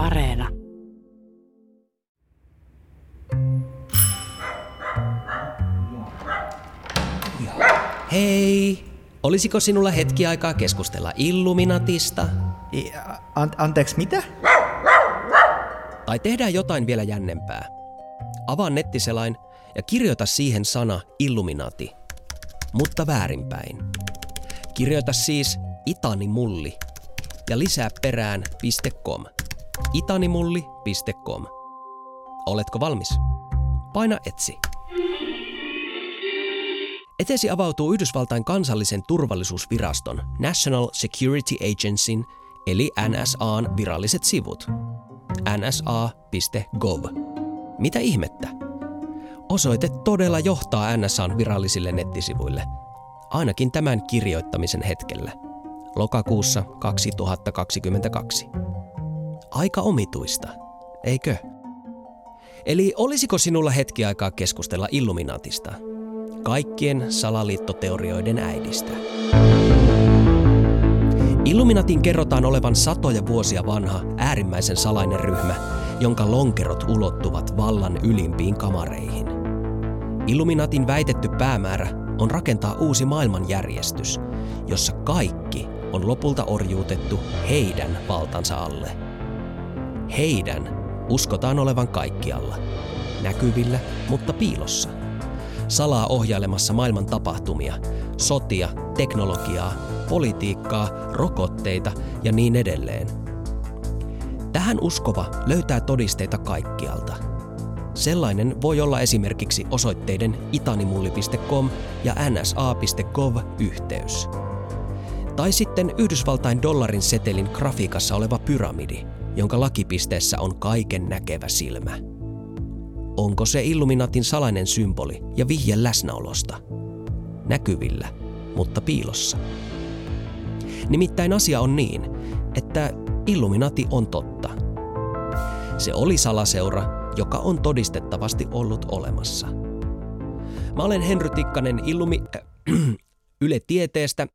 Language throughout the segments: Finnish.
Areena. Hei! Olisiko sinulla hetki aikaa keskustella Illuminatista? I- An- anteeksi, mitä? Tai tehdään jotain vielä jännempää. Avaa nettiselain ja kirjoita siihen sana Illuminati, mutta väärinpäin. Kirjoita siis itanimulli ja lisää perään .com. itanimulli.com. Oletko valmis? Paina etsi. Etesi avautuu Yhdysvaltain kansallisen turvallisuusviraston National Security Agencyn eli NSAn viralliset sivut. nsa.gov. Mitä ihmettä? Osoite todella johtaa NSAn virallisille nettisivuille, ainakin tämän kirjoittamisen hetkellä, lokakuussa 2022. Aika omituista, eikö? Eli olisiko sinulla hetki aikaa keskustella Illuminatista? Kaikkien salaliittoteorioiden äidistä. Illuminatin kerrotaan olevan satoja vuosia vanha äärimmäisen salainen ryhmä, jonka lonkerot ulottuvat vallan ylimpiin kamareihin. Illuminatin väitetty päämäärä on rakentaa uusi maailmanjärjestys, jossa kaikki on lopulta orjuutettu heidän valtansa alle. Heidän uskotaan olevan kaikkialla, näkyvillä, mutta piilossa. Salaa ohjailemassa maailman tapahtumia, sotia, teknologiaa, politiikkaa, rokotteita ja niin edelleen. Tähän uskova löytää todisteita kaikkialta. Sellainen voi olla esimerkiksi osoitteiden itanimulli.com ja nsa.gov yhteys. Tai sitten Yhdysvaltain dollarin setelin grafiikassa oleva pyramidi, jonka lakipisteessä on kaiken näkevä silmä. Onko se Illuminatin salainen symboli ja vihje läsnäolosta? Näkyvillä, mutta piilossa. Nimittäin asia on niin, että Illuminati on totta. Se oli salaseura, joka on todistettavasti ollut olemassa. Mä olen Henry Tikkanen Illumi... Äh, Yle Tieteestä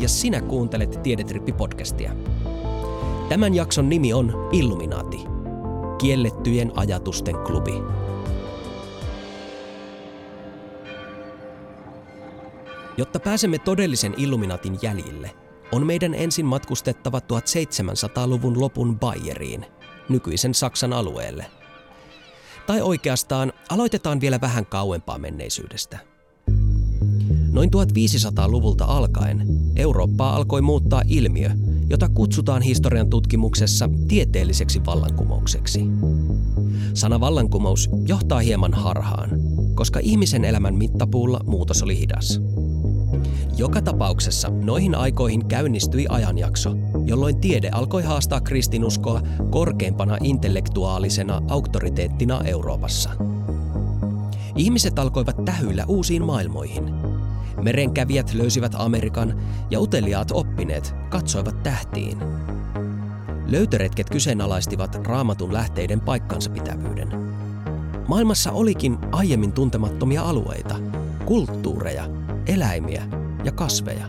ja sinä kuuntelet Tiedetrippi-podcastia. Tämän jakson nimi on Illuminaati. Kiellettyjen ajatusten klubi. Jotta pääsemme todellisen Illuminatin jäljille, on meidän ensin matkustettava 1700-luvun lopun Bayeriin, nykyisen Saksan alueelle. Tai oikeastaan aloitetaan vielä vähän kauempaa menneisyydestä. Noin 1500-luvulta alkaen Eurooppaa alkoi muuttaa ilmiö, jota kutsutaan historian tutkimuksessa tieteelliseksi vallankumoukseksi. Sana vallankumous johtaa hieman harhaan, koska ihmisen elämän mittapuulla muutos oli hidas. Joka tapauksessa noihin aikoihin käynnistyi ajanjakso, jolloin tiede alkoi haastaa kristinuskoa korkeimpana intellektuaalisena auktoriteettina Euroopassa. Ihmiset alkoivat tähyillä uusiin maailmoihin. Merenkävijät löysivät Amerikan ja uteliaat oppineet katsoivat tähtiin. Löytöretket kyseenalaistivat raamatun lähteiden paikkansa pitävyyden. Maailmassa olikin aiemmin tuntemattomia alueita, kulttuureja, eläimiä ja kasveja.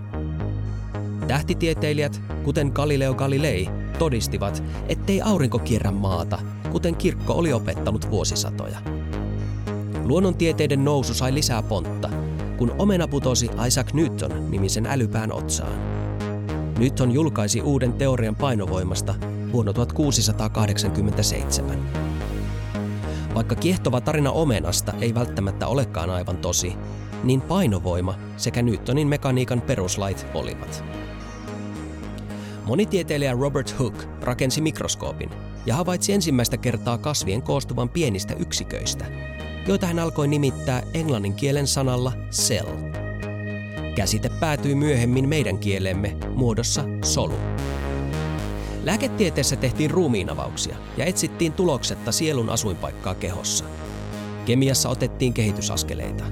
Tähtitieteilijät, kuten Galileo Galilei, todistivat, ettei aurinko kierrä maata, kuten kirkko oli opettanut vuosisatoja. Luonnontieteiden nousu sai lisää pontta, kun omena putosi Isaac Newton nimisen älypään otsaan. Newton julkaisi uuden teorian painovoimasta vuonna 1687. Vaikka kiehtova tarina omenasta ei välttämättä olekaan aivan tosi, niin painovoima sekä Newtonin mekaniikan peruslait olivat. Monitieteilijä Robert Hooke rakensi mikroskoopin ja havaitsi ensimmäistä kertaa kasvien koostuvan pienistä yksiköistä, joita hän alkoi nimittää englannin kielen sanalla cell. Käsite päätyi myöhemmin meidän kielemme muodossa solu. Lääketieteessä tehtiin ruumiinavauksia ja etsittiin tuloksetta sielun asuinpaikkaa kehossa. Kemiassa otettiin kehitysaskeleita.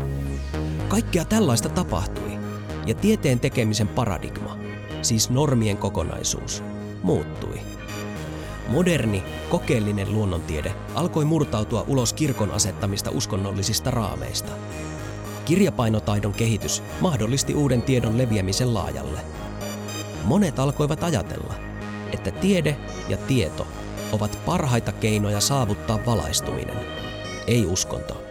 Kaikkea tällaista tapahtui, ja tieteen tekemisen paradigma, siis normien kokonaisuus, muuttui. Moderni, kokeellinen luonnontiede alkoi murtautua ulos kirkon asettamista uskonnollisista raameista. Kirjapainotaidon kehitys mahdollisti uuden tiedon leviämisen laajalle. Monet alkoivat ajatella, että tiede ja tieto ovat parhaita keinoja saavuttaa valaistuminen, ei uskonto.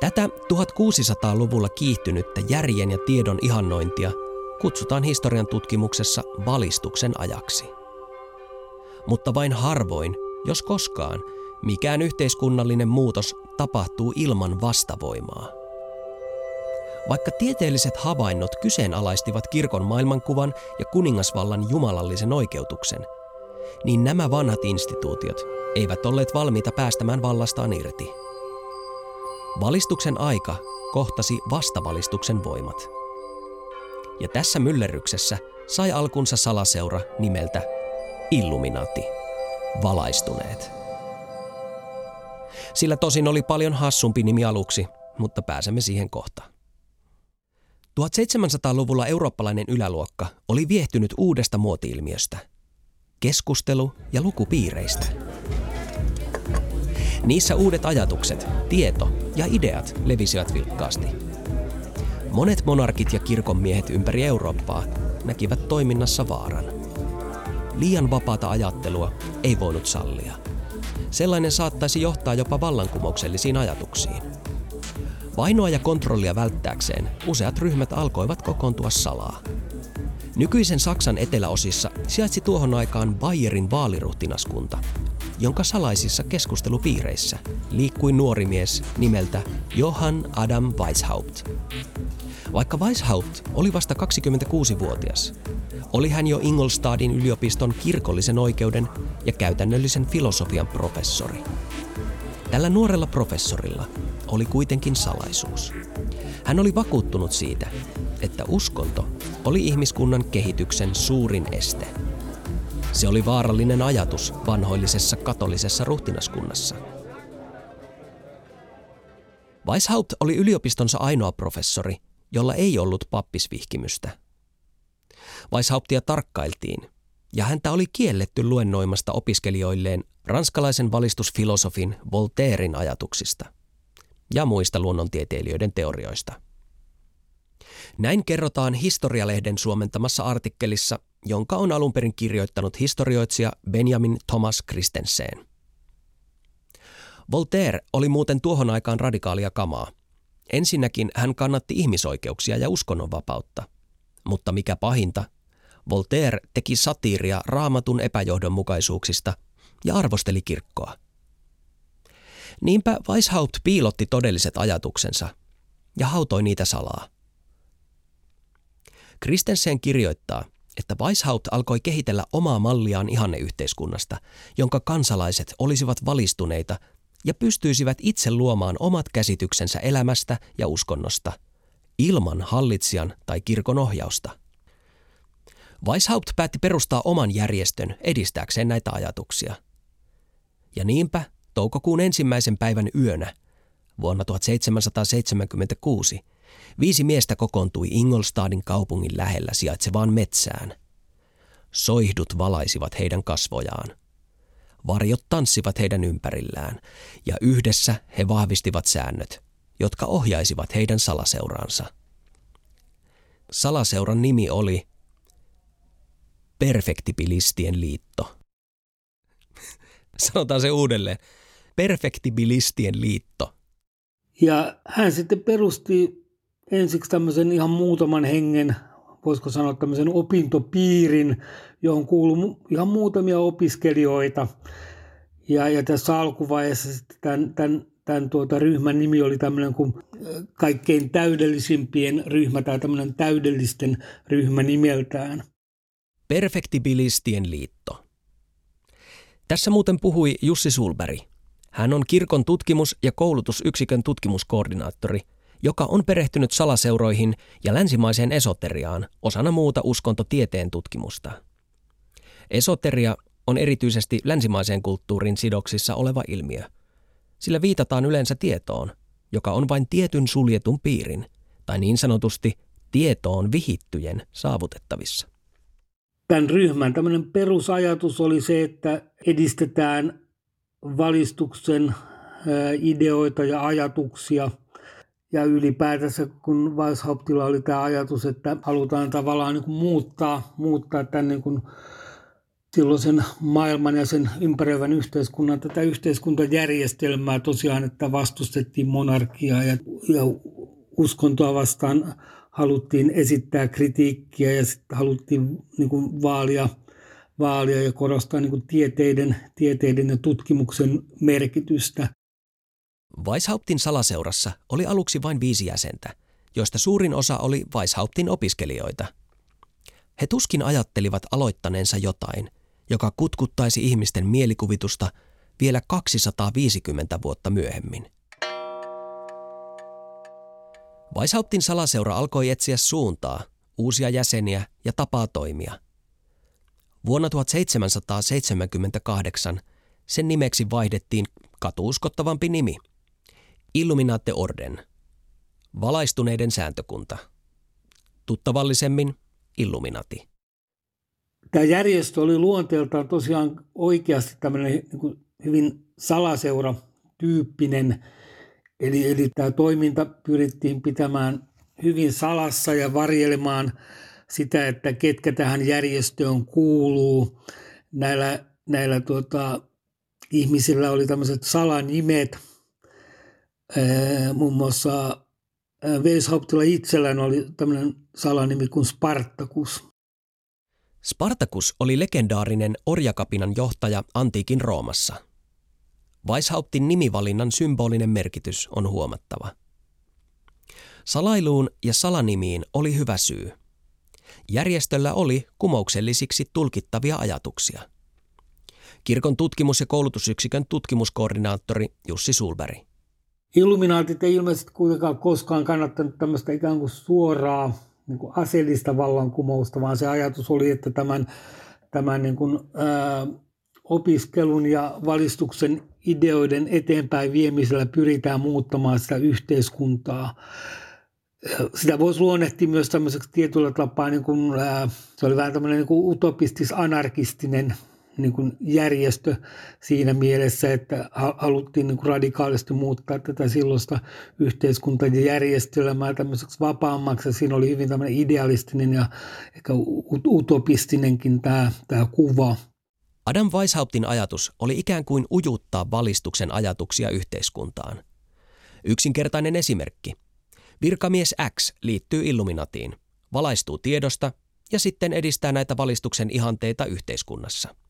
Tätä 1600-luvulla kiihtynyttä järjen ja tiedon ihannointia kutsutaan historian tutkimuksessa valistuksen ajaksi. Mutta vain harvoin, jos koskaan, mikään yhteiskunnallinen muutos tapahtuu ilman vastavoimaa. Vaikka tieteelliset havainnot kyseenalaistivat kirkon maailmankuvan ja kuningasvallan jumalallisen oikeutuksen, niin nämä vanhat instituutiot eivät olleet valmiita päästämään vallastaan irti. Valistuksen aika kohtasi vastavalistuksen voimat. Ja tässä myllerryksessä sai alkunsa salaseura nimeltä Illuminati, valaistuneet. Sillä tosin oli paljon hassumpi nimi aluksi, mutta pääsemme siihen kohta. 1700-luvulla eurooppalainen yläluokka oli viehtynyt uudesta muotiilmiöstä. Keskustelu- ja lukupiireistä. Niissä uudet ajatukset, tieto ja ideat levisivät vilkkaasti. Monet monarkit ja kirkonmiehet ympäri Eurooppaa näkivät toiminnassa vaaran. Liian vapaata ajattelua ei voinut sallia. Sellainen saattaisi johtaa jopa vallankumouksellisiin ajatuksiin. Vainoa ja kontrollia välttääkseen useat ryhmät alkoivat kokoontua salaa. Nykyisen Saksan eteläosissa sijaitsi tuohon aikaan Bayerin vaaliruhtinaskunta, jonka salaisissa keskustelupiireissä liikkui nuori mies nimeltä Johann Adam Weishaupt. Vaikka Weishaupt oli vasta 26-vuotias, oli hän jo Ingolstadin yliopiston kirkollisen oikeuden ja käytännöllisen filosofian professori. Tällä nuorella professorilla oli kuitenkin salaisuus. Hän oli vakuuttunut siitä, että uskonto oli ihmiskunnan kehityksen suurin este. Se oli vaarallinen ajatus vanhoillisessa katolisessa ruhtinaskunnassa. Weishaupt oli yliopistonsa ainoa professori, jolla ei ollut pappisvihkimystä. Weishauptia tarkkailtiin, ja häntä oli kielletty luennoimasta opiskelijoilleen ranskalaisen valistusfilosofin Voltairein ajatuksista ja muista luonnontieteilijöiden teorioista. Näin kerrotaan Historialehden suomentamassa artikkelissa, jonka on alun perin kirjoittanut historioitsija Benjamin Thomas Christensen. Voltaire oli muuten tuohon aikaan radikaalia kamaa. Ensinnäkin hän kannatti ihmisoikeuksia ja uskonnonvapautta. Mutta mikä pahinta, Voltaire teki satiiria raamatun epäjohdonmukaisuuksista ja arvosteli kirkkoa. Niinpä Weishaupt piilotti todelliset ajatuksensa ja hautoi niitä salaa. Kristensen kirjoittaa, että Weishaupt alkoi kehitellä omaa malliaan ihanneyhteiskunnasta, jonka kansalaiset olisivat valistuneita ja pystyisivät itse luomaan omat käsityksensä elämästä ja uskonnosta, ilman hallitsijan tai kirkon ohjausta. Weishaupt päätti perustaa oman järjestön edistääkseen näitä ajatuksia. Ja niinpä toukokuun ensimmäisen päivän yönä vuonna 1776 viisi miestä kokoontui Ingolstadin kaupungin lähellä sijaitsevaan metsään. Soihdut valaisivat heidän kasvojaan. Varjot tanssivat heidän ympärillään ja yhdessä he vahvistivat säännöt, jotka ohjaisivat heidän salaseuraansa. Salaseuran nimi oli Perfektibilistien liitto. Sanotaan se uudelleen. Perfektibilistien liitto. Ja hän sitten perusti ensiksi tämmöisen ihan muutaman hengen, voisiko sanoa tämmöisen opintopiirin, johon kuuluu ihan muutamia opiskelijoita. Ja, ja tässä alkuvaiheessa tämän, tämän, tämän tuota ryhmän nimi oli tämmöinen kuin kaikkein täydellisimpien ryhmä tai tämmöinen täydellisten ryhmä nimeltään. Perfektibilistien liitto. Tässä muuten puhui Jussi Sulberg. Hän on kirkon tutkimus- ja koulutusyksikön tutkimuskoordinaattori, joka on perehtynyt salaseuroihin ja länsimaiseen esoteriaan osana muuta uskontotieteen tutkimusta. Esoteria on erityisesti länsimaiseen kulttuurin sidoksissa oleva ilmiö. Sillä viitataan yleensä tietoon, joka on vain tietyn suljetun piirin, tai niin sanotusti tietoon vihittyjen saavutettavissa tämän ryhmän tämmöinen perusajatus oli se, että edistetään valistuksen ideoita ja ajatuksia ja ylipäätänsä kun Weishauptilla oli tämä ajatus, että halutaan tavallaan niin kuin muuttaa, muuttaa tämän niin kuin silloisen maailman ja sen ympäröivän yhteiskunnan tätä yhteiskuntajärjestelmää tosiaan, että vastustettiin monarkiaa ja, ja uskontoa vastaan haluttiin esittää kritiikkiä ja sitten haluttiin niin kuin vaalia, vaalia ja korostaa niin kuin tieteiden, tieteiden ja tutkimuksen merkitystä. Weishauptin salaseurassa oli aluksi vain viisi jäsentä, joista suurin osa oli Weishauptin opiskelijoita. He tuskin ajattelivat aloittaneensa jotain, joka kutkuttaisi ihmisten mielikuvitusta vielä 250 vuotta myöhemmin. Weishauptin salaseura alkoi etsiä suuntaa, uusia jäseniä ja tapaa toimia. Vuonna 1778 sen nimeksi vaihdettiin katuuskottavampi nimi – Illuminate Orden. Valaistuneiden sääntökunta. Tuttavallisemmin Illuminati. Tämä järjestö oli luonteeltaan tosiaan oikeasti tämmöinen niin hyvin salaseura-tyyppinen. Eli, eli tämä toiminta pyrittiin pitämään hyvin salassa ja varjelemaan sitä, että ketkä tähän järjestöön kuuluu. Näillä, näillä tuota, ihmisillä oli tämmöiset salanimet – muun muassa Weishauptilla itsellään oli tämmöinen salanimi kuin Spartacus. Spartacus oli legendaarinen orjakapinan johtaja antiikin Roomassa. Weishauptin nimivalinnan symbolinen merkitys on huomattava. Salailuun ja salanimiin oli hyvä syy. Järjestöllä oli kumouksellisiksi tulkittavia ajatuksia. Kirkon tutkimus- ja koulutusyksikön tutkimuskoordinaattori Jussi Sulberg. Illuminaatit ei ilmeisesti kuitenkaan koskaan kannattanut tämmöistä ikään kuin suoraa niin kuin aseellista vallankumousta, vaan se ajatus oli, että tämän, tämän niin kuin, ää, opiskelun ja valistuksen ideoiden eteenpäin viemisellä pyritään muuttamaan sitä yhteiskuntaa. Sitä voisi luonnehtia myös tämmöiseksi tietyllä tapaa, niin kuin, ää, se oli vähän tämmöinen niin utopistis-anarkistinen niin kuin järjestö siinä mielessä, että haluttiin niin kuin radikaalisti muuttaa tätä silloista yhteiskuntajärjestelmää tämmöiseksi vapaammaksi. Siinä oli hyvin tämmöinen idealistinen ja ehkä utopistinenkin tämä, tämä kuva. Adam Weishauptin ajatus oli ikään kuin ujuttaa valistuksen ajatuksia yhteiskuntaan. Yksinkertainen esimerkki. Virkamies X liittyy Illuminatiin, valaistuu tiedosta ja sitten edistää näitä valistuksen ihanteita yhteiskunnassa –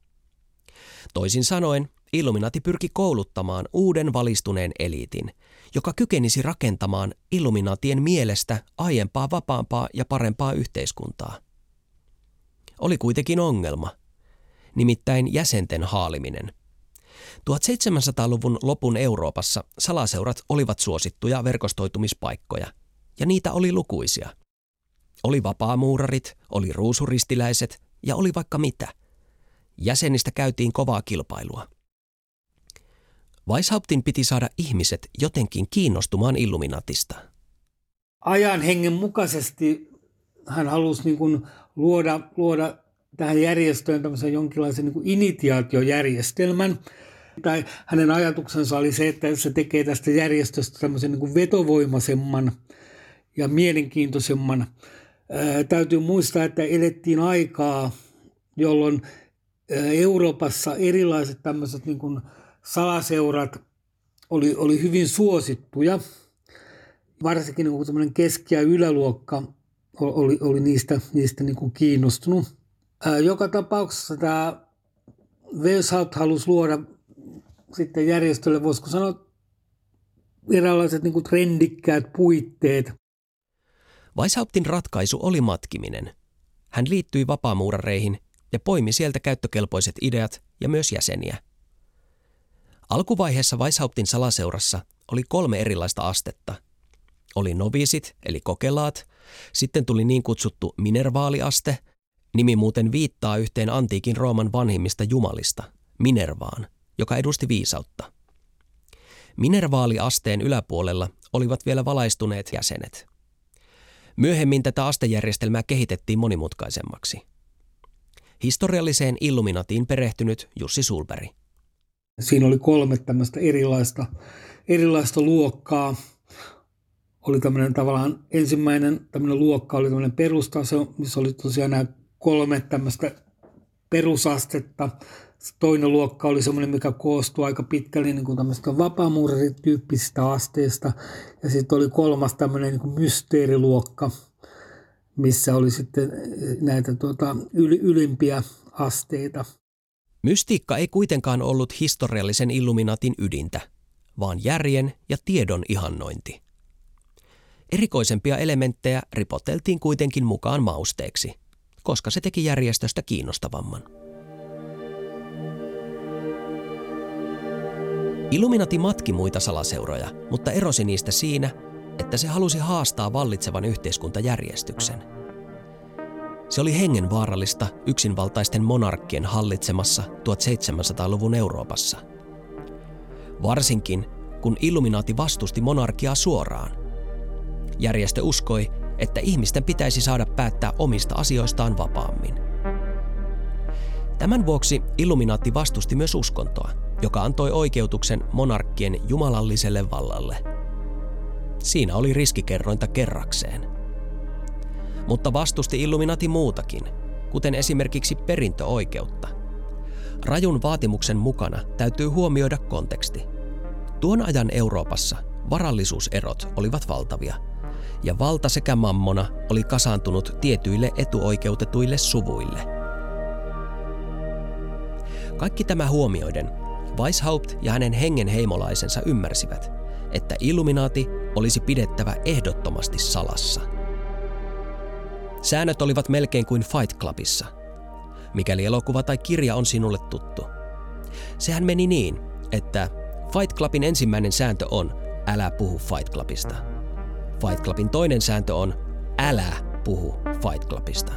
Toisin sanoen, Illuminati pyrki kouluttamaan uuden valistuneen eliitin, joka kykenisi rakentamaan Illuminatien mielestä aiempaa vapaampaa ja parempaa yhteiskuntaa. Oli kuitenkin ongelma, nimittäin jäsenten haaliminen. 1700-luvun lopun Euroopassa salaseurat olivat suosittuja verkostoitumispaikkoja, ja niitä oli lukuisia. Oli vapaamuurarit, oli ruusuristiläiset ja oli vaikka mitä – Jäsenistä käytiin kovaa kilpailua. Weishauptin piti saada ihmiset jotenkin kiinnostumaan Illuminatista. Ajan hengen mukaisesti hän halusi niin kuin luoda, luoda tähän järjestöön tämmöisen jonkinlaisen niin kuin initiaatiojärjestelmän. Tai hänen ajatuksensa oli se, että se tekee tästä järjestöstä tämmöisen niin kuin vetovoimaisemman ja mielenkiintoisemman. Ää, täytyy muistaa, että elettiin aikaa, jolloin Euroopassa erilaiset tämmöiset niin kuin salaseurat oli, oli hyvin suosittuja. Varsinkin niin kuin keski- ja yläluokka oli, oli niistä, niistä niin kuin kiinnostunut. Joka tapauksessa tämä Weishaupt halusi luoda sitten järjestölle, voisiko sanoa, eräänlaiset niin kuin trendikkäät puitteet. Weishauptin ratkaisu oli matkiminen. Hän liittyi vapaamuurareihin ja poimi sieltä käyttökelpoiset ideat ja myös jäseniä. Alkuvaiheessa Weishauptin salaseurassa oli kolme erilaista astetta. Oli novisit eli kokelaat, sitten tuli niin kutsuttu minervaaliaste, nimi muuten viittaa yhteen antiikin Rooman vanhimmista jumalista, Minervaan, joka edusti viisautta. Minervaaliasteen yläpuolella olivat vielä valaistuneet jäsenet. Myöhemmin tätä astejärjestelmää kehitettiin monimutkaisemmaksi – historialliseen Illuminatiin perehtynyt Jussi Sulberi. Siinä oli kolme tämmöistä erilaista, erilaista luokkaa. oli tämmöinen tavallaan ensimmäinen tämmöinen luokka oli tämmöinen perustaso, missä oli tosiaan nämä kolme tämmöistä perusastetta. Toinen luokka oli semmoinen, mikä koostui aika pitkälle niin kuin tämmöistä vapaamuurarityyppisistä asteista. Ja sitten oli kolmas tämmöinen niin kuin mysteeriluokka, missä oli sitten näitä tuota, yl- ylimpiä asteita. Mystiikka ei kuitenkaan ollut historiallisen illuminatin ydintä, vaan järjen ja tiedon ihannointi. Erikoisempia elementtejä ripoteltiin kuitenkin mukaan mausteeksi, koska se teki järjestöstä kiinnostavamman. Illuminati matki muita salaseuroja, mutta erosi niistä siinä, että se halusi haastaa vallitsevan yhteiskuntajärjestyksen. Se oli hengenvaarallista yksinvaltaisten monarkkien hallitsemassa 1700-luvun Euroopassa. Varsinkin kun Illuminaati vastusti monarkiaa suoraan. Järjestö uskoi, että ihmisten pitäisi saada päättää omista asioistaan vapaammin. Tämän vuoksi Illuminaatti vastusti myös uskontoa, joka antoi oikeutuksen monarkkien jumalalliselle vallalle. Siinä oli riskikerrointa kerrakseen. Mutta vastusti Illuminati muutakin, kuten esimerkiksi perintöoikeutta. Rajun vaatimuksen mukana täytyy huomioida konteksti. Tuon ajan Euroopassa varallisuuserot olivat valtavia – ja valta sekä mammona oli kasaantunut tietyille etuoikeutetuille suvuille. Kaikki tämä huomioiden Weishaupt ja hänen hengenheimolaisensa ymmärsivät, että Illuminaati olisi pidettävä ehdottomasti salassa. Säännöt olivat melkein kuin Fight Clubissa, mikäli elokuva tai kirja on sinulle tuttu. Sehän meni niin, että Fight Clubin ensimmäinen sääntö on älä puhu Fight Clubista – Fight Clubin toinen sääntö on älä puhu Fight Clubista.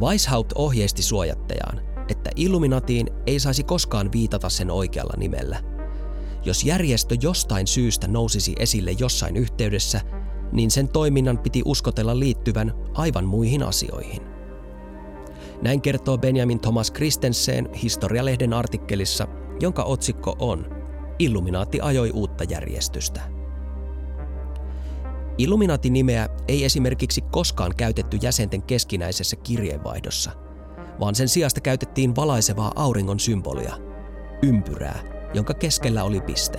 Weishaupt ohjeisti suojattajaan, että Illuminatiin ei saisi koskaan viitata sen oikealla nimellä. Jos järjestö jostain syystä nousisi esille jossain yhteydessä, niin sen toiminnan piti uskotella liittyvän aivan muihin asioihin. Näin kertoo Benjamin Thomas Christensen historialehden artikkelissa, jonka otsikko on Illuminaatti ajoi uutta järjestystä. Illuminati-nimeä ei esimerkiksi koskaan käytetty jäsenten keskinäisessä kirjeenvaihdossa, vaan sen sijasta käytettiin valaisevaa auringon symbolia, ympyrää, jonka keskellä oli piste.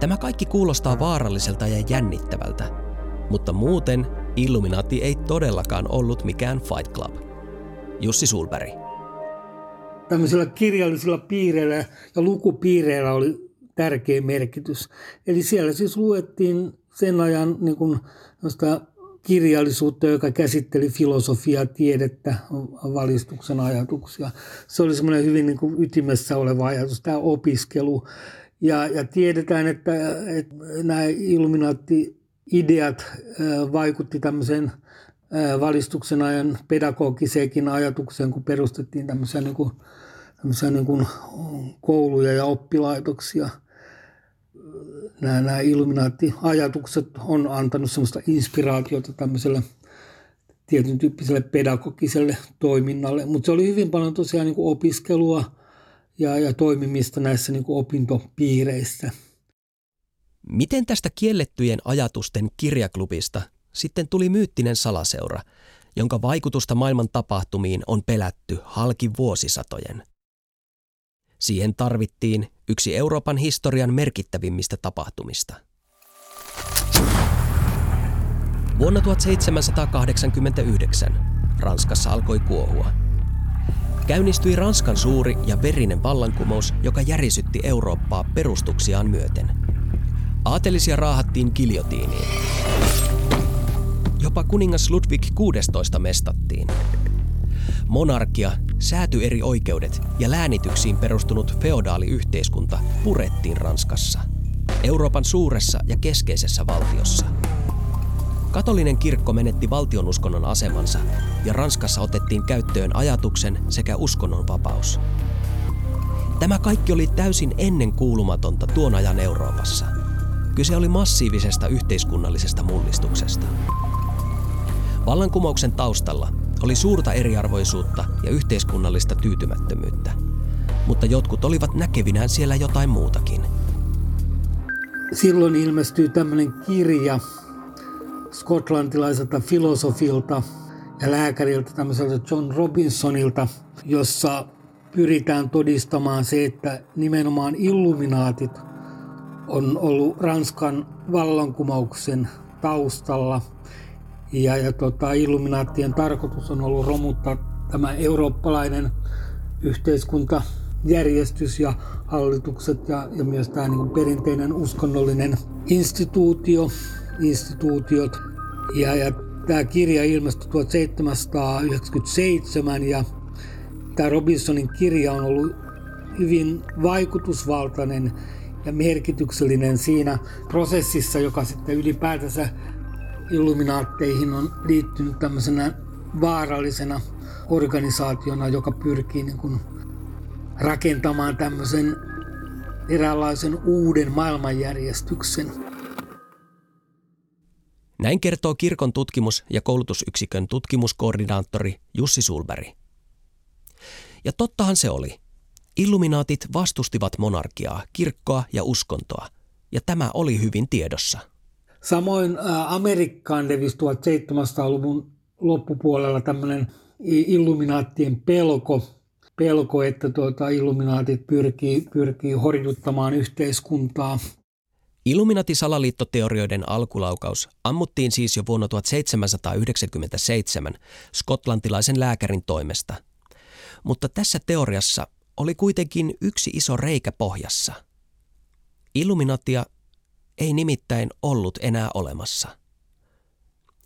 Tämä kaikki kuulostaa vaaralliselta ja jännittävältä, mutta muuten Illuminati ei todellakaan ollut mikään Fight Club. Jussi Sulberg. Tämmöisillä kirjallisilla piireillä ja lukupiireillä oli tärkeä merkitys. Eli siellä siis luettiin sen ajan niin kuin, kirjallisuutta, joka käsitteli filosofiaa, tiedettä, valistuksen ajatuksia. Se oli semmoinen hyvin niin kuin ytimessä oleva ajatus, tämä opiskelu. Ja, ja tiedetään, että, että nämä Illuminaatti-ideat vaikutti tämmöiseen valistuksen ajan pedagogiseenkin ajatukseen, kun perustettiin tämmöisiä, niin kuin, tämmöisiä niin kuin kouluja ja oppilaitoksia – nämä, nämä Illuminaatti-ajatukset on antanut sellaista inspiraatiota tämmöiselle tietyn tyyppiselle pedagogiselle toiminnalle, mutta se oli hyvin paljon tosiaan niin kuin opiskelua ja, ja toimimista näissä niin kuin opintopiireissä. Miten tästä kiellettyjen ajatusten kirjaklubista sitten tuli myyttinen salaseura, jonka vaikutusta maailman tapahtumiin on pelätty halki vuosisatojen? Siihen tarvittiin yksi Euroopan historian merkittävimmistä tapahtumista. Vuonna 1789 Ranskassa alkoi kuohua. Käynnistyi Ranskan suuri ja verinen vallankumous, joka järisytti Eurooppaa perustuksiaan myöten. Aatelisia raahattiin kiljotiiniin. Jopa kuningas Ludwig 16 mestattiin. Monarkia, eri oikeudet ja läänityksiin perustunut feodaaliyhteiskunta purettiin Ranskassa, Euroopan suuressa ja keskeisessä valtiossa. Katolinen kirkko menetti valtionuskonnon asemansa ja Ranskassa otettiin käyttöön ajatuksen sekä uskonnon vapaus. Tämä kaikki oli täysin ennen kuulumatonta tuon ajan Euroopassa. Kyse oli massiivisesta yhteiskunnallisesta mullistuksesta. Vallankumouksen taustalla oli suurta eriarvoisuutta ja yhteiskunnallista tyytymättömyyttä. Mutta jotkut olivat näkevinään siellä jotain muutakin. silloin ilmestyy tämmöinen kirja skotlantilaiselta filosofilta ja lääkäriltä tämmöiseltä John Robinsonilta, jossa pyritään todistamaan se, että nimenomaan illuminaatit on ollut Ranskan vallankumouksen taustalla. Ja, ja tota, illuminaattien tarkoitus on ollut romuttaa tämä eurooppalainen yhteiskuntajärjestys ja hallitukset ja, ja myös tämä niin perinteinen uskonnollinen instituutio, instituutiot. Ja, ja tämä kirja ilmestyi 1797 ja tämä Robinsonin kirja on ollut hyvin vaikutusvaltainen ja merkityksellinen siinä prosessissa, joka sitten ylipäätänsä illuminaatteihin on liittynyt tämmöisenä vaarallisena organisaationa, joka pyrkii niin kuin rakentamaan tämmöisen eräänlaisen uuden maailmanjärjestyksen. Näin kertoo kirkon tutkimus- ja koulutusyksikön tutkimuskoordinaattori Jussi Sulberg. Ja tottahan se oli. Illuminaatit vastustivat monarkiaa, kirkkoa ja uskontoa, ja tämä oli hyvin tiedossa. Samoin Amerikkaan levisi 1700-luvun loppupuolella tämmöinen illuminaattien pelko, pelko että tuota, illuminaatit pyrkii, pyrkii horjuttamaan yhteiskuntaa. Illuminati-salaliittoteorioiden alkulaukaus ammuttiin siis jo vuonna 1797 skotlantilaisen lääkärin toimesta. Mutta tässä teoriassa oli kuitenkin yksi iso reikä pohjassa. Illuminatia ei nimittäin ollut enää olemassa.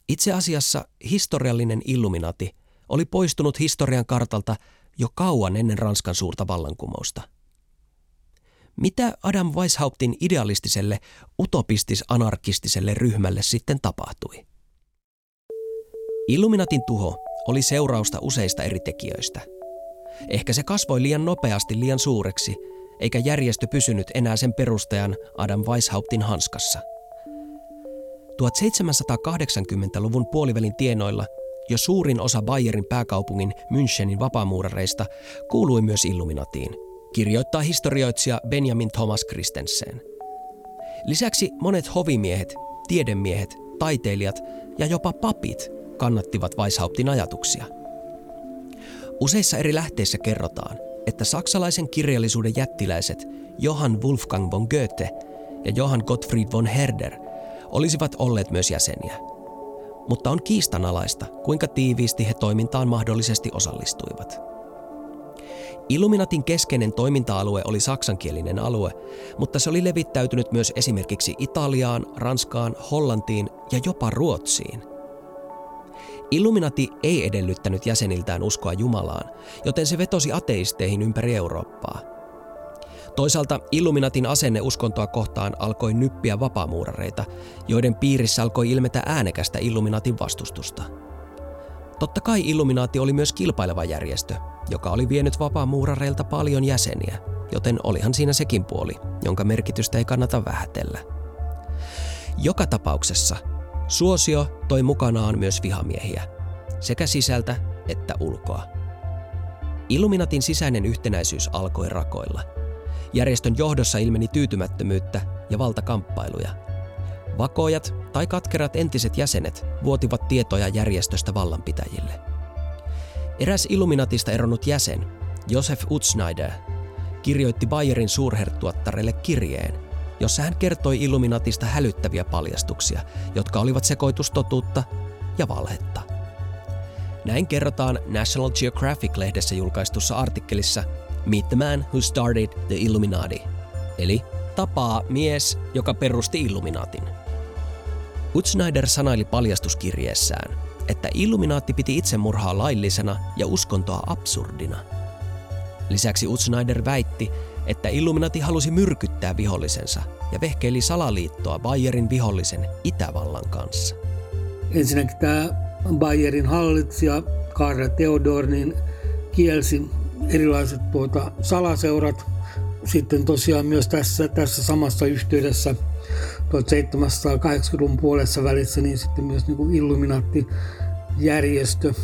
Itse asiassa historiallinen Illuminati oli poistunut historian kartalta jo kauan ennen Ranskan suurta vallankumousta. Mitä Adam Weishauptin idealistiselle, utopistis-anarkistiselle ryhmälle sitten tapahtui? Illuminatin tuho oli seurausta useista eri tekijöistä – Ehkä se kasvoi liian nopeasti liian suureksi, eikä järjestö pysynyt enää sen perustajan Adam Weishauptin hanskassa. 1780-luvun puolivälin tienoilla jo suurin osa Bayerin pääkaupungin Münchenin vapaamuurareista kuului myös Illuminatiin, kirjoittaa historioitsija Benjamin Thomas Christensen. Lisäksi monet hovimiehet, tiedemiehet, taiteilijat ja jopa papit kannattivat Weishauptin ajatuksia – Useissa eri lähteissä kerrotaan, että saksalaisen kirjallisuuden jättiläiset Johann Wolfgang von Goethe ja Johann Gottfried von Herder olisivat olleet myös jäseniä. Mutta on kiistanalaista, kuinka tiiviisti he toimintaan mahdollisesti osallistuivat. Illuminatin keskeinen toiminta-alue oli saksankielinen alue, mutta se oli levittäytynyt myös esimerkiksi Italiaan, Ranskaan, Hollantiin ja jopa Ruotsiin – Illuminati ei edellyttänyt jäseniltään uskoa Jumalaan, joten se vetosi ateisteihin ympäri Eurooppaa. Toisaalta Illuminatin asenne uskontoa kohtaan alkoi nyppiä vapaamuurareita, joiden piirissä alkoi ilmetä äänekästä Illuminatin vastustusta. Totta kai Illuminaati oli myös kilpaileva järjestö, joka oli vienyt vapaamuurareilta paljon jäseniä, joten olihan siinä sekin puoli, jonka merkitystä ei kannata vähätellä. Joka tapauksessa Suosio toi mukanaan myös vihamiehiä, sekä sisältä että ulkoa. Illuminatin sisäinen yhtenäisyys alkoi rakoilla. Järjestön johdossa ilmeni tyytymättömyyttä ja valtakamppailuja. Vakoojat tai katkerat entiset jäsenet vuotivat tietoja järjestöstä vallanpitäjille. Eräs Illuminatista eronnut jäsen, Josef Utschneider, kirjoitti Bayerin suurherttuattarelle kirjeen, jossa hän kertoi Illuminatista hälyttäviä paljastuksia, jotka olivat sekoitus totuutta ja valhetta. Näin kerrotaan National Geographic-lehdessä julkaistussa artikkelissa Meet the Man Who Started the Illuminati, eli tapaa mies, joka perusti Illuminatin. Utschneider sanaili paljastuskirjeessään, että Illuminaatti piti itsemurhaa laillisena ja uskontoa absurdina. Lisäksi Utschneider väitti, että Illuminati halusi myrkyttää vihollisensa ja vehkeili salaliittoa Bayerin vihollisen Itävallan kanssa. Ensinnäkin tämä Bayerin hallitsija Karl Theodor niin kielsi erilaiset tuota, salaseurat. Sitten tosiaan myös tässä, tässä samassa yhteydessä 1780-luvun puolessa välissä niin sitten myös niin kuin Illuminati-järjestö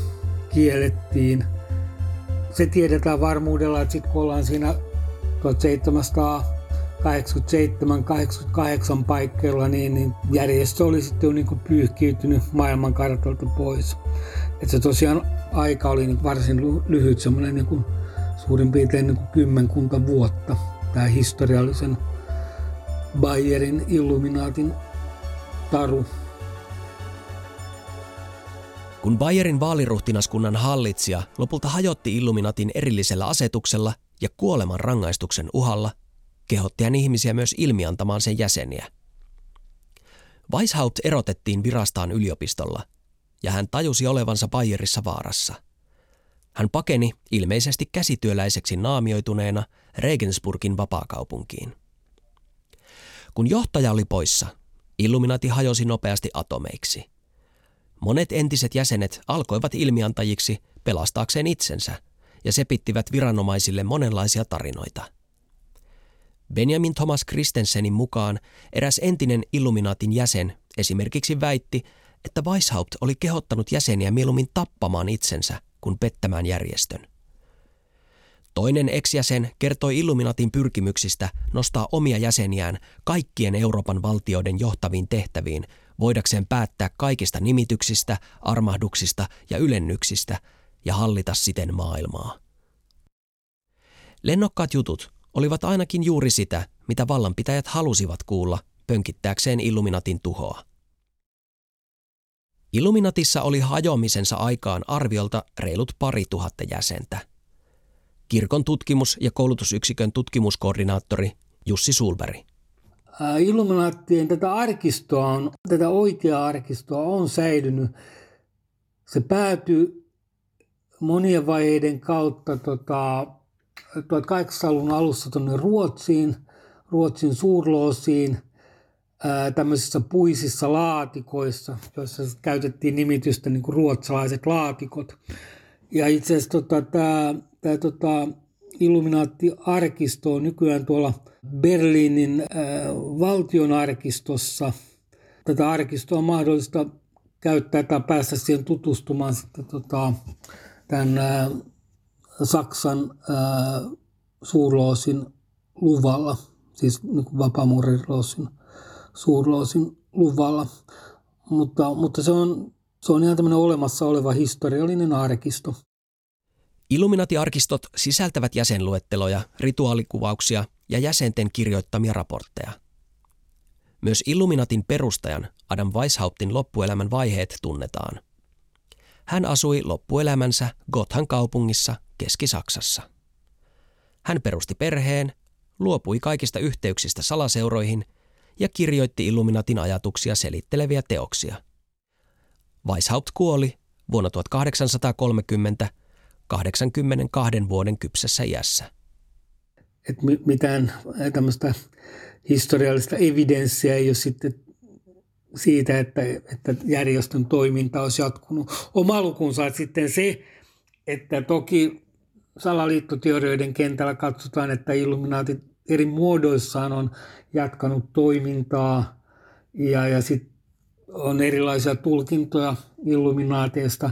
kiellettiin. Se tiedetään varmuudella, että sitten kun ollaan siinä 1700 87-88 paikkeilla, niin, niin järjestö oli sitten niin kuin pyyhkiytynyt maailmankartalta pois. Et se tosiaan aika oli niin varsin lyhyt, semmoinen niin kuin suurin piirtein niin kuin kymmenkunta vuotta, tämä historiallisen Bayerin Illuminaatin taru. Kun Bayerin vaaliruhtinaskunnan hallitsija lopulta hajotti Illuminatin erillisellä asetuksella ja kuoleman rangaistuksen uhalla, kehotti hän ihmisiä myös ilmiantamaan sen jäseniä. Weishaupt erotettiin virastaan yliopistolla, ja hän tajusi olevansa Bayerissa vaarassa. Hän pakeni ilmeisesti käsityöläiseksi naamioituneena Regensburgin vapaakaupunkiin. Kun johtaja oli poissa, Illuminati hajosi nopeasti atomeiksi. Monet entiset jäsenet alkoivat ilmiantajiksi pelastaakseen itsensä ja sepittivät viranomaisille monenlaisia tarinoita. Benjamin Thomas Christensenin mukaan eräs entinen Illuminatin jäsen esimerkiksi väitti, että Weishaupt oli kehottanut jäseniä mieluummin tappamaan itsensä kuin pettämään järjestön. Toinen ex-jäsen kertoi Illuminatin pyrkimyksistä nostaa omia jäseniään kaikkien Euroopan valtioiden johtaviin tehtäviin, voidakseen päättää kaikista nimityksistä, armahduksista ja ylennyksistä ja hallita siten maailmaa. Lennokkaat jutut olivat ainakin juuri sitä, mitä vallanpitäjät halusivat kuulla pönkittääkseen Illuminatin tuhoa. Illuminatissa oli hajoamisensa aikaan arviolta reilut pari tuhatta jäsentä – kirkon tutkimus- ja koulutusyksikön tutkimuskoordinaattori Jussi Sulberg. Illuminaattien tätä arkistoa on, tätä oikeaa arkistoa on säilynyt. Se päätyi monien vaiheiden kautta tota, 1800-luvun alussa tuonne Ruotsiin, Ruotsin suurloosiin, tämmöisissä puisissa laatikoissa, joissa käytettiin nimitystä niin kuin ruotsalaiset laatikot. Ja itse asiassa tota, tämä tämä tota, Illuminaatti-arkisto on nykyään tuolla Berliinin äh, valtionarkistossa. Tätä arkistoa on mahdollista käyttää tai päästä siihen tutustumaan sitten tota, tämän Saksan suurloosin luvalla, siis niin vapaamuuriloosin suurloosin luvalla. Mutta, mutta se, on, se on ihan tämmöinen olemassa oleva historiallinen arkisto. Illuminati-arkistot sisältävät jäsenluetteloja, rituaalikuvauksia ja jäsenten kirjoittamia raportteja. Myös Illuminatin perustajan Adam Weishauptin loppuelämän vaiheet tunnetaan. Hän asui loppuelämänsä Gothan kaupungissa Keski-Saksassa. Hän perusti perheen, luopui kaikista yhteyksistä salaseuroihin ja kirjoitti Illuminatin ajatuksia selitteleviä teoksia. Weishaupt kuoli vuonna 1830 82 vuoden kypsessä iässä. Et mitään tämmöistä historiallista evidenssiä ei ole sitten siitä, että, että järjestön toiminta olisi jatkunut. Oma lukunsa että sitten se, että toki salaliittoteorioiden kentällä katsotaan, että illuminaatit eri muodoissaan on jatkanut toimintaa ja, ja sitten on erilaisia tulkintoja illuminaateista.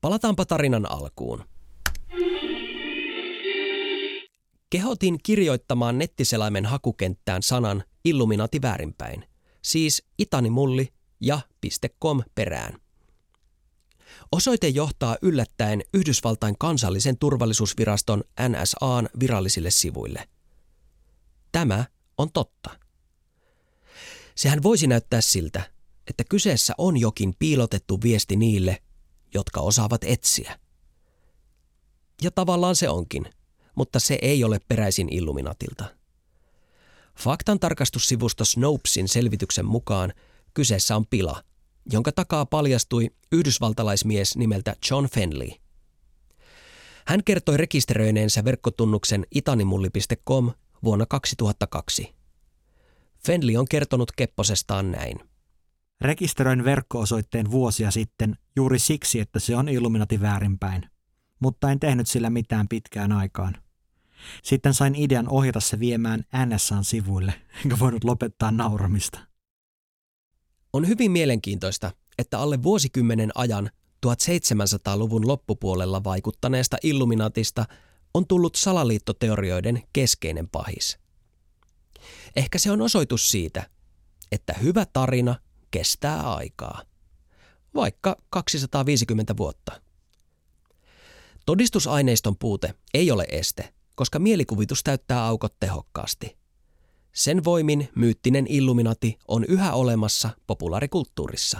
Palataanpa tarinan alkuun. Kehotin kirjoittamaan nettiselaimen hakukenttään sanan Illuminati väärinpäin, siis itanimulli ja .com perään. Osoite johtaa yllättäen Yhdysvaltain kansallisen turvallisuusviraston NSAn virallisille sivuille. Tämä on totta. Sehän voisi näyttää siltä, että kyseessä on jokin piilotettu viesti niille, jotka osaavat etsiä. Ja tavallaan se onkin, mutta se ei ole peräisin Illuminatilta. Faktan tarkastussivusto Snopesin selvityksen mukaan kyseessä on pila, jonka takaa paljastui yhdysvaltalaismies nimeltä John Fenley. Hän kertoi rekisteröineensä verkkotunnuksen itanimulli.com vuonna 2002. Fenley on kertonut Kepposestaan näin – Rekisteröin verkko-osoitteen vuosia sitten juuri siksi, että se on Illuminati väärinpäin, mutta en tehnyt sillä mitään pitkään aikaan. Sitten sain idean ohjata se viemään NSAn sivuille, enkä voinut lopettaa nauramista. On hyvin mielenkiintoista, että alle vuosikymmenen ajan 1700-luvun loppupuolella vaikuttaneesta Illuminatista on tullut salaliittoteorioiden keskeinen pahis. Ehkä se on osoitus siitä, että hyvä tarina kestää aikaa. Vaikka 250 vuotta. Todistusaineiston puute ei ole este, koska mielikuvitus täyttää aukot tehokkaasti. Sen voimin myyttinen Illuminati on yhä olemassa populaarikulttuurissa.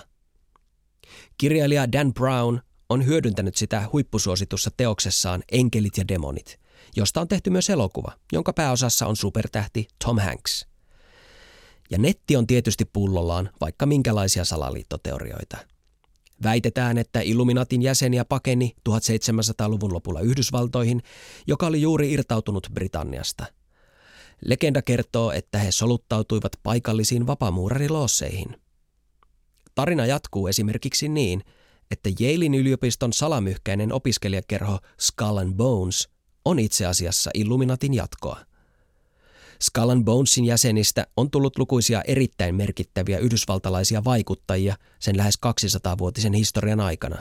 Kirjailija Dan Brown on hyödyntänyt sitä huippusuositussa teoksessaan Enkelit ja demonit, josta on tehty myös elokuva, jonka pääosassa on supertähti Tom Hanks. Ja netti on tietysti pullollaan vaikka minkälaisia salaliittoteorioita – Väitetään, että Illuminatin jäseniä pakeni 1700-luvun lopulla Yhdysvaltoihin, joka oli juuri irtautunut Britanniasta. Legenda kertoo, että he soluttautuivat paikallisiin vapaamuurariloosseihin. Tarina jatkuu esimerkiksi niin, että Yalein yliopiston salamyhkäinen opiskelijakerho Skull and Bones on itse asiassa Illuminatin jatkoa – Skull Bonesin jäsenistä on tullut lukuisia erittäin merkittäviä yhdysvaltalaisia vaikuttajia sen lähes 200-vuotisen historian aikana.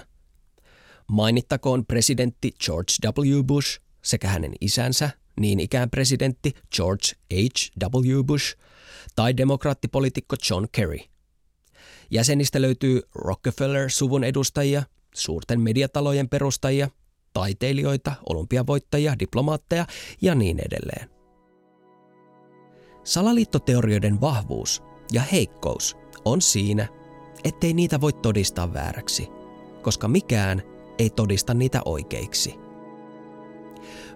Mainittakoon presidentti George W. Bush sekä hänen isänsä, niin ikään presidentti George H. W. Bush tai demokraattipoliitikko John Kerry. Jäsenistä löytyy Rockefeller-suvun edustajia, suurten mediatalojen perustajia, taiteilijoita, olympiavoittajia, diplomaatteja ja niin edelleen. Salaliittoteorioiden vahvuus ja heikkous on siinä, ettei niitä voi todistaa vääräksi, koska mikään ei todista niitä oikeiksi.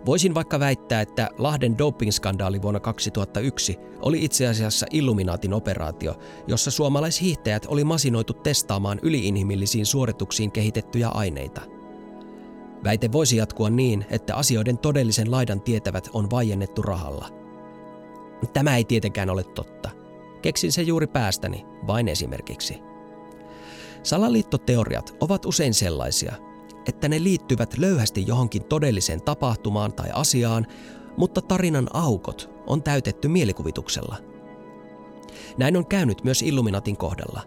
Voisin vaikka väittää, että Lahden doping-skandaali vuonna 2001 oli itse asiassa Illuminaatin operaatio, jossa suomalaishiihtäjät oli masinoitu testaamaan yliinhimillisiin suorituksiin kehitettyjä aineita. Väite voisi jatkua niin, että asioiden todellisen laidan tietävät on vaiennettu rahalla – Tämä ei tietenkään ole totta. Keksin se juuri päästäni, vain esimerkiksi. Salaliittoteoriat ovat usein sellaisia, että ne liittyvät löyhästi johonkin todelliseen tapahtumaan tai asiaan, mutta tarinan aukot on täytetty mielikuvituksella. Näin on käynyt myös Illuminatin kohdalla.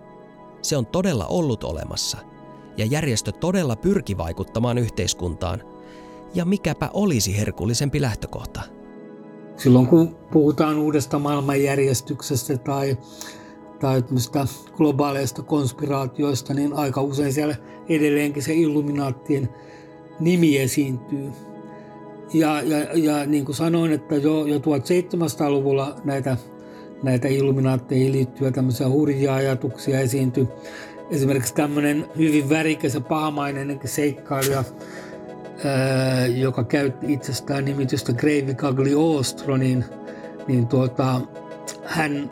Se on todella ollut olemassa, ja järjestö todella pyrki vaikuttamaan yhteiskuntaan, ja mikäpä olisi herkullisempi lähtökohta – silloin kun puhutaan uudesta maailmanjärjestyksestä tai, tai globaaleista konspiraatioista, niin aika usein siellä edelleenkin se illuminaattien nimi esiintyy. Ja, ja, ja niin kuin sanoin, että jo, jo 1700-luvulla näitä, näitä illuminaatteihin liittyviä tämmöisiä hurjia ajatuksia esiintyi. Esimerkiksi tämmöinen hyvin värikäs ja pahamainen seikkailija joka käytti itsestään nimitystä Greivi Cagliostro, niin, niin tuota, hän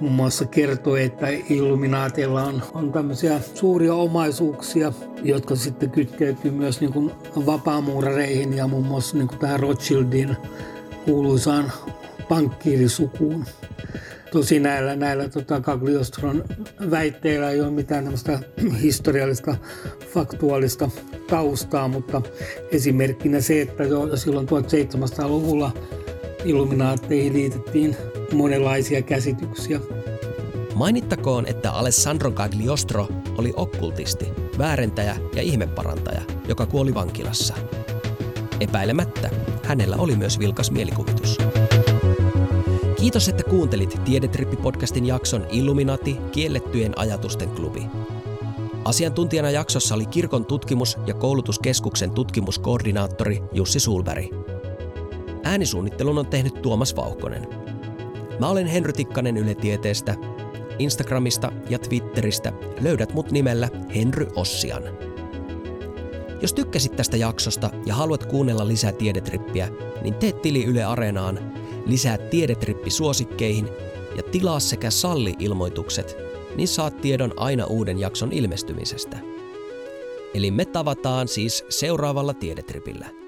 muun muassa kertoi, että Illuminaateilla on, on tämmöisiä suuria omaisuuksia, jotka sitten kytkeytyy myös niin kuin vapaamuurareihin ja muun muassa niin kuin tähän Rothschildin kuuluisaan pankkiirisukuun. Tosi näillä, näillä tota, Cagliostron väitteillä ei ole mitään historiallista, faktuaalista taustaa, mutta esimerkkinä se, että jo silloin 1700-luvulla illuminaatteihin liitettiin monenlaisia käsityksiä. Mainittakoon, että Alessandro Cagliostro oli okkultisti, väärentäjä ja ihmeparantaja, joka kuoli vankilassa. Epäilemättä hänellä oli myös vilkas mielikuvitus. Kiitos, että kuuntelit Tiedetrippi-podcastin jakson Illuminati, kiellettyjen ajatusten klubi. Asiantuntijana jaksossa oli kirkon tutkimus- ja koulutuskeskuksen tutkimuskoordinaattori Jussi Sulberg. Äänisuunnittelun on tehnyt Tuomas Vauhkonen. Mä olen Henry Tikkanen Yle Tieteestä. Instagramista ja Twitteristä löydät mut nimellä Henry Ossian. Jos tykkäsit tästä jaksosta ja haluat kuunnella lisää Tiedetrippiä, niin tee tili Yle Areenaan, lisää Tiedetrippi suosikkeihin ja tilaa sekä salli-ilmoitukset – niin saat tiedon aina uuden jakson ilmestymisestä. Eli me tavataan siis seuraavalla tiedetripillä.